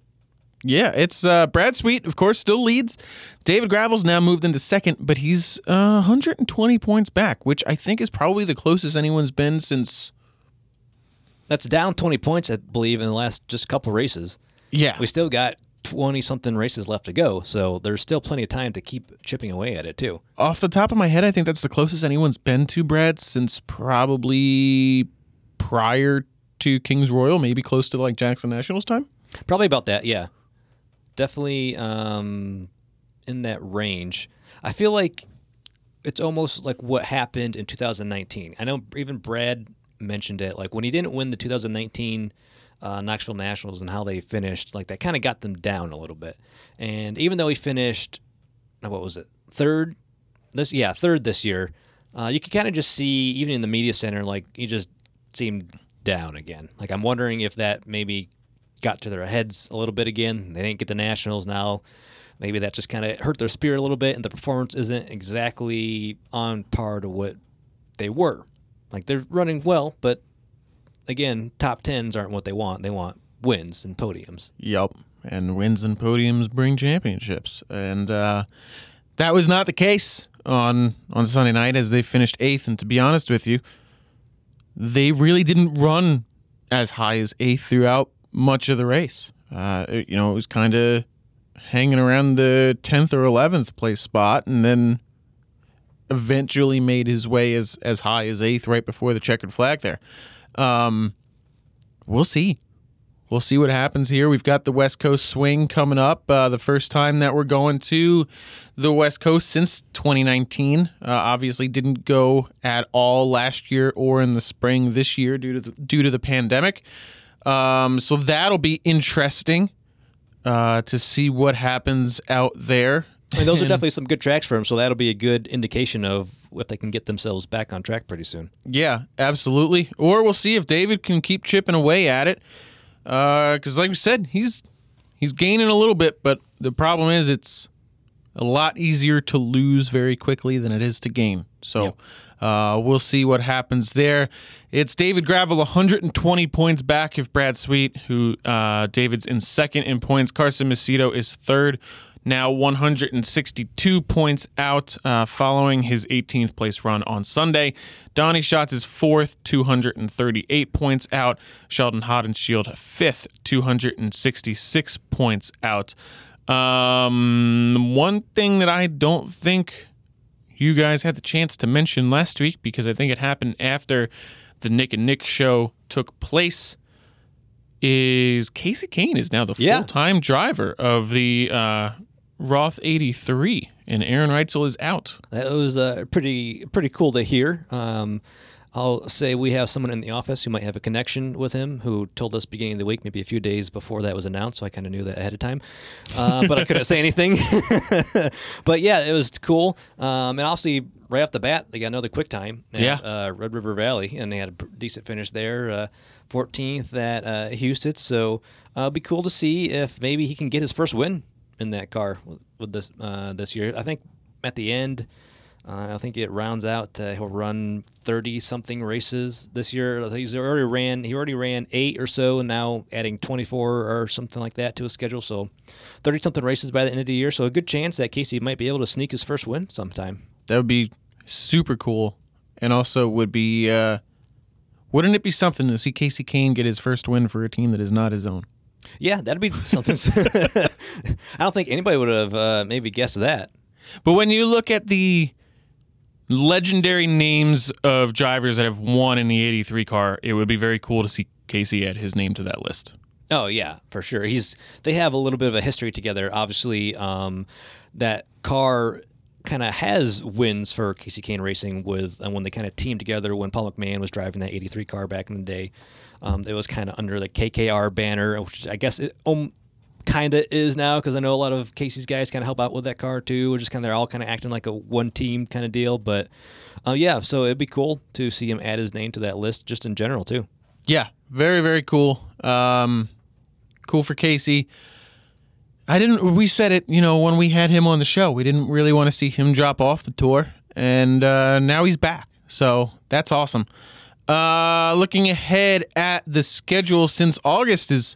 Yeah, it's uh, Brad Sweet, of course, still leads. David Gravel's now moved into second, but he's uh, 120 points back, which I think is probably the closest anyone's been since. That's down 20 points, I believe, in the last just couple races. Yeah, We still got 20 something races left to go, so there's still plenty of time to keep chipping away at it too. off the top of my head, I think that's the closest anyone's been to Brad since probably prior to Kings Royal, maybe close to like Jackson Nationals time. Probably about that, yeah. Definitely um, in that range. I feel like it's almost like what happened in 2019. I know even Brad mentioned it. Like when he didn't win the 2019 uh, Knoxville Nationals and how they finished, like that kind of got them down a little bit. And even though he finished, what was it, third? This yeah, third this year. Uh, you could kind of just see even in the media center, like he just seemed down again. Like I'm wondering if that maybe got to their heads a little bit again. They didn't get the Nationals now. Maybe that just kind of hurt their spirit a little bit, and the performance isn't exactly on par to what they were. Like they're running well, but again, top tens aren't what they want. They want wins and podiums. Yep. And wins and podiums bring championships. And uh, that was not the case on on Sunday night as they finished eighth. And to be honest with you, they really didn't run as high as eighth throughout much of the race. Uh, you know, it was kind of hanging around the 10th or 11th place spot and then eventually made his way as, as high as eighth right before the checkered flag there. Um, we'll see. we'll see what happens here. We've got the West Coast swing coming up. Uh, the first time that we're going to the West Coast since 2019. Uh, obviously, didn't go at all last year or in the spring this year due to the, due to the pandemic. Um, so that'll be interesting uh, to see what happens out there. I mean, those are definitely some good tracks for him, so that'll be a good indication of if they can get themselves back on track pretty soon. Yeah, absolutely. Or we'll see if David can keep chipping away at it. Uh, because, like we said, he's he's gaining a little bit, but the problem is it's a lot easier to lose very quickly than it is to gain. So uh, we'll see what happens there. It's David Gravel, 120 points back of Brad Sweet, who uh, David's in second in points. Carson Macedo is third, now 162 points out uh, following his 18th place run on Sunday. Donny Schatz is fourth, 238 points out. Sheldon Haudenschild, fifth, 266 points out. Um, one thing that I don't think you guys had the chance to mention last week because I think it happened after the Nick and Nick show took place is Kasey Kahne is now the Yeah. full-time driver of the uh, Roth 83 and Aaron Reutzel is out. That was uh, pretty pretty cool to hear. Um, I'll say we have someone in the office who might have a connection with him who told us beginning of the week, maybe a few days before that was announced. So I kind of knew that ahead of time, uh, but I couldn't say anything. but yeah, it was cool. Um, and obviously, right off the bat, they got another quick time at Yeah. uh, Red River Valley, and they had a decent finish there. Uh, 14th at uh, Huset's. So uh, it'll be cool to see if maybe he can get his first win in that car with, this uh, this year. I think at the end. Uh, I think it rounds out. Uh, he'll run thirty something races this year. He's already ran. He already ran eight or so, and now adding twenty four or something like that to his schedule. So thirty something races by the end of the year. So a good chance that Kasey might be able to sneak his first win sometime. That would be super cool, and also would be. Uh, wouldn't it be something to see Kasey Kahne get his first win for a team that is not his own? Yeah, that'd be something. I don't think anybody would have uh, maybe guessed that. But when you look at the legendary names of drivers that have won in the 83 car, it would be very cool to see Kasey add his name to that list. Oh yeah, for sure. He's they have a little bit of a history together. Obviously, um, that car kind of has wins for Kasey Kahne Racing with and when they kind of teamed together when Paul McMahon was driving that '83 car back in the day. Um, it was kind of under the KKR banner, which I guess it um, kind of is now because I know a lot of Kasey's guys kind of help out with that car too. Which is kind of they're all kind of acting like a one team kind of deal. But uh, yeah, so it'd be cool to see him add his name to that list just in general too. Yeah, very very cool. Um, cool for Kasey. I didn't. We said it, you know, when we had him on the show. We didn't really want to see him drop off the tour, and uh, now he's back. So that's awesome. Uh, looking ahead at the schedule, since August is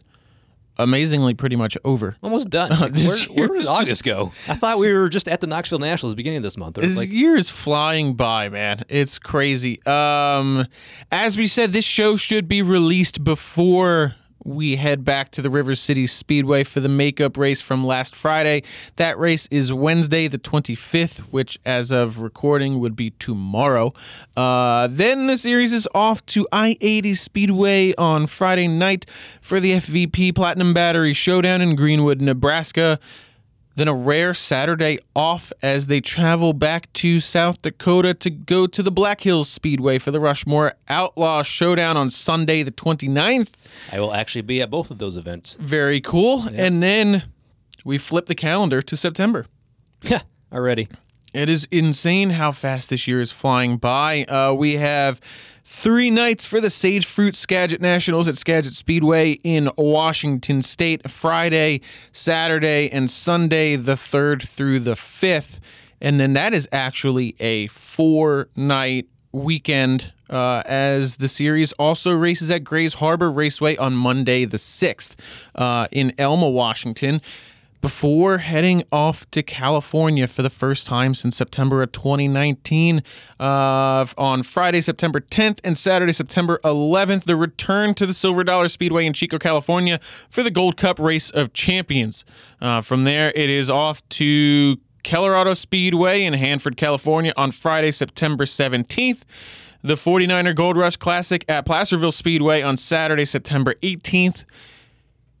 amazingly pretty much over. Almost done. Like, where, where did August just- go? I thought we were just at the Knoxville Nationals beginning of this month. This like, year is flying by, man. It's crazy. Um, as we said, this show should be released before we head back to the River City Speedway for the makeup race from last Friday. That race is Wednesday, the 25th, which, as of recording, would be tomorrow. Uh, then the series is off to I 80 Speedway on Friday night for the FVP Platinum Battery Showdown in Greenwood, Nebraska then a rare Saturday off as they travel back to South Dakota to go to the Black Hills Speedway for the Rushmore Outlaw Showdown on Sunday, the 29th. I will actually be at both of those events. Very cool. And then we flip the calendar to September. Yeah, already. It is insane how fast this year is flying by. Uh, we have three nights for the Sage Fruit Skagit Nationals at Skagit Speedway in Washington State Friday, Saturday, and Sunday, the 3rd through the 5th. And then that is actually a four night weekend uh, as the series also races at Grays Harbor Raceway on Monday, the 6th, uh, in Elma, Washington before heading off to California for the first time since September of 2019. Uh, on Friday, September 10th and Saturday, September 11th, the return to the Silver Dollar Speedway in Chico, California for the Gold Cup Race of Champions. Uh, from there, it is off to Colorado Speedway in Hanford, California on Friday, September 17th. The 49er Gold Rush Classic at Placerville Speedway on Saturday, September 18th.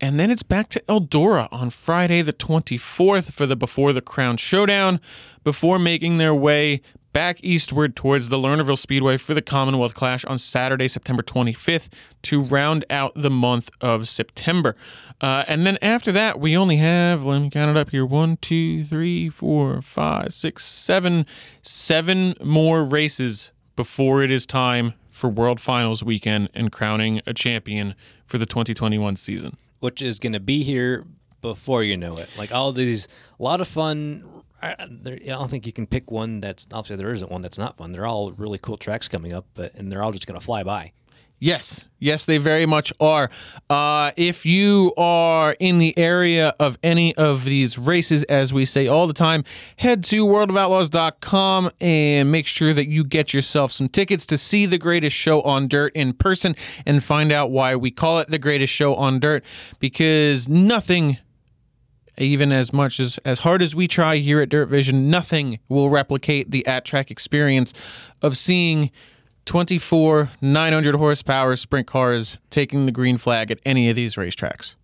And then it's back to Eldora on Friday, the 24th, for the Before the Crown Showdown, before making their way back eastward towards the Lernerville Speedway for the Commonwealth Clash on Saturday, September 25th, to round out the month of September. Uh, and then after that, we only have, let me count it up here one, two, three, four, five, six, seven, seven more races before it is time for World Finals weekend and crowning a champion for the 2021 season. Which is going to be here before you know it. Like all these, a lot of fun. I, I don't think you can pick one that's obviously there isn't one that's not fun. They're all really cool tracks coming up, but and they're all just going to fly by. Yes, yes, they very much are. Uh, if you are in the area of any of these races, as we say all the time, head to worldofoutlaws.com and make sure that you get yourself some tickets to see the greatest show on dirt in person and find out why we call it the greatest show on dirt because nothing even as much as as hard as we try here at Dirt Vision, nothing will replicate the at track experience of seeing 24 900 horsepower sprint cars taking the green flag at any of these racetracks.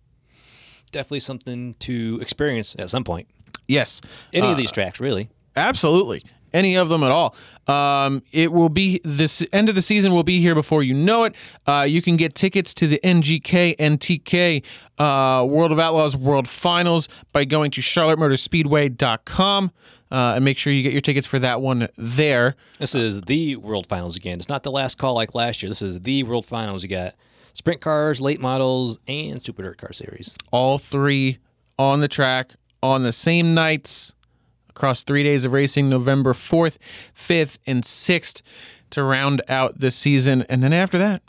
Definitely something to experience at some point. Yes, Any Uh, of these tracks, really. Absolutely. Any of them at all. Um, it will be this end of the season will be here before you know it. Uh, you can get tickets to the NGK NTK uh, World of Outlaws World Finals by going to charlottemotorspeedway.com uh, and make sure you get your tickets for that one there. This is the World Finals again. It's not the last call like last year. This is the World Finals. You got sprint cars, late models, and super dirt car series. All three on the track on the same nights across three days of racing November 4th, 5th, and 6th to round out the season. And then after that,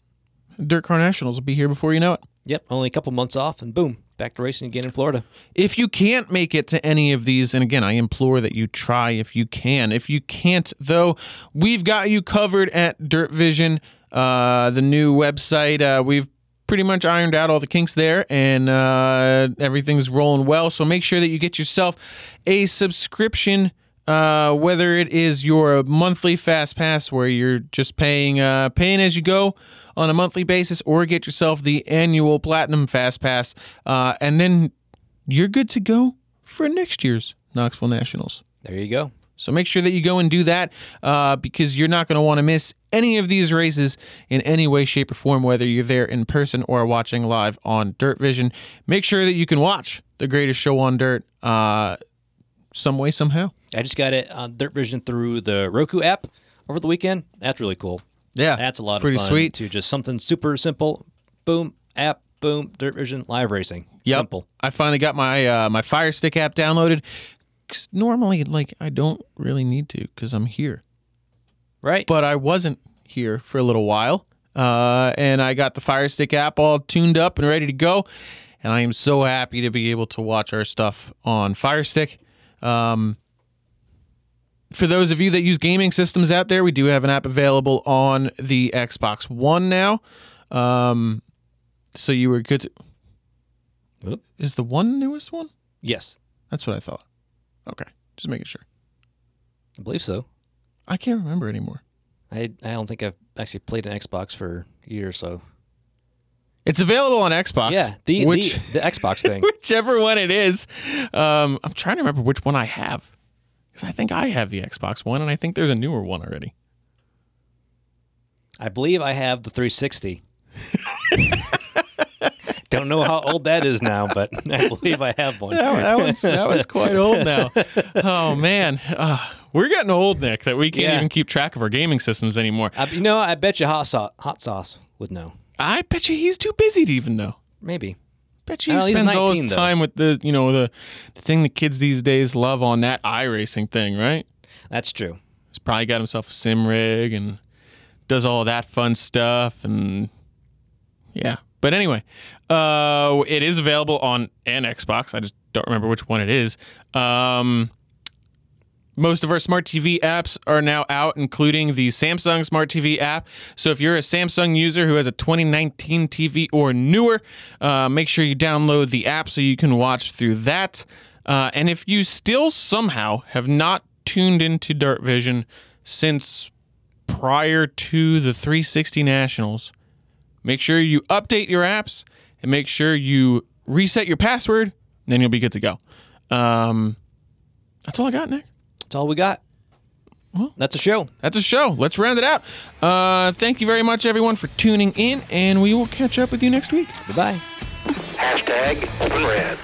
Dirt Car Nationals will be here before you know it. Yep, only a couple months off, and boom, back to racing again in Florida. If you can't make it to any of these, and again, I implore that you try if you can. If you can't, though, we've got you covered at Dirt Vision, uh, the new website. Uh, we've pretty much ironed out all the kinks there, and uh, everything's rolling well. So make sure that you get yourself a subscription. Uh, whether it is your monthly fast pass where you're just paying uh, paying as you go on a monthly basis, or get yourself the annual platinum fast pass, uh, and then you're good to go for next year's Knoxville Nationals. There you go. So make sure that you go and do that uh, because you're not going to want to miss any of these races in any way, shape, or form, whether you're there in person or watching live on Dirt Vision. Make sure that you can watch the greatest show on dirt uh, some way, somehow. I just got it on Dirt Vision through the Roku app over the weekend. That's really cool. Yeah, That's a lot pretty of fun. sweet. To just something super simple. Boom, app, boom, Dirt Vision, live racing. Yep. Simple. I finally got my uh, my Fire Stick app downloaded. 'Cause normally, like, I don't really need to because I'm here. Right? but I wasn't here for a little while. Uh, and I got the Fire Stick app all tuned up and ready to go. And I am so happy to be able to watch our stuff on Fire Stick. Um, for those of you that use gaming systems out there, we do have an app available on the Xbox One now. Um, so you were good. To, is the one newest one? yes, That's what I thought. Okay, just making sure. I believe so. I can't remember anymore. I I don't think I've actually played an Xbox for a year or so. It's available on Xbox. Yeah, the, which the the Xbox thing. whichever one it is. Um, I'm trying to remember which one I have because I think I have the Xbox One, and I think there's a newer one already. I believe I have the 360. Don't know how old that is now, but I believe I have one. That, that one's that one's quite old now. Oh man, uh, we're getting old, Nick. That we can't Yeah. even keep track of our gaming systems anymore. I, you know, I bet you hot sauce, hot sauce would know. I bet you he's too busy to even know. Maybe. Bet you he spends all his though. time with the you know the the thing the kids these days love on that iRacing thing, right? That's true. He's probably got himself a sim rig and does all that fun stuff and yeah. But anyway, uh, it is available on an Xbox. I just don't remember which one it is. Um, most of our smart TV apps are now out, including the Samsung Smart TV app. So if you're a Samsung user who has a 2019 TV or newer, uh, make sure you download the app so you can watch through that. Uh, and if you still somehow have not tuned into Dirt Vision since prior to the 360 Nationals, make sure you update your apps and make sure you reset your password, then you'll be good to go. Um, that's all I got, Nick. That's all we got. Well, That's a show. That's a show. Let's round it out. Uh, thank you very much, everyone, for tuning in, and we will catch up with you next week. Bye bye. Hashtag open red.